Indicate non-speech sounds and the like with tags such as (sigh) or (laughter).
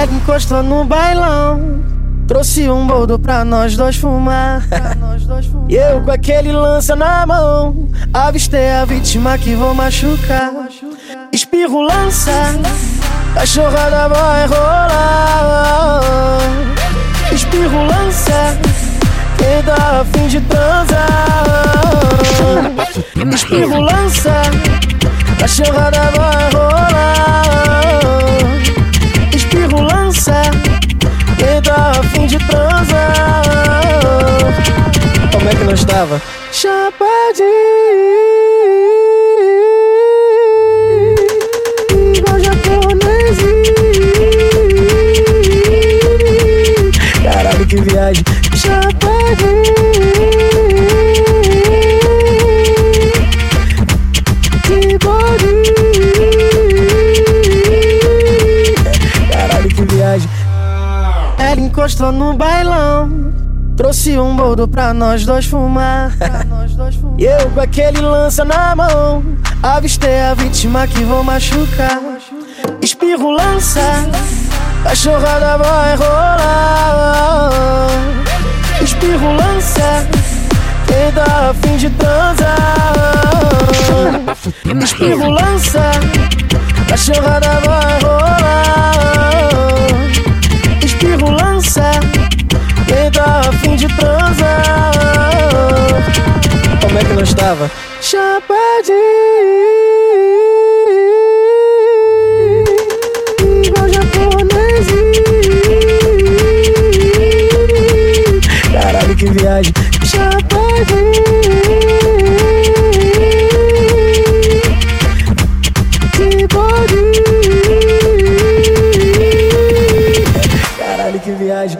Ela encostou no bailão. Trouxe um boldo (laughs) pra nós dois fumar. E eu com aquele lança na mão. Avistei a vítima que vou machucar. Espirro lança, cachorrada vai rolar. Espirro lança, quem tá afim de transar. Espirro lança, cachorrada vai rolar. É que nós tava? Chapadinho Igual japonesinho Caralho, que viagem. Chapadinho Que body Caralho, que viagem. Ela encostou no bailão Trouxe um boldo pra nós dois fumar. E eu com aquele lança na mão. Avistei a vítima que vou machucar. Espirro lança, cachorrada vai rolar. Espirro lança, quem tá afim de transar. Espirro lança, cachorrada vai rolar. Tá afim de transar. Como é que nós tava? Chapadinho Igual japonesinho Caralho, que viagem. Chapadinho Que body Caralho, que viagem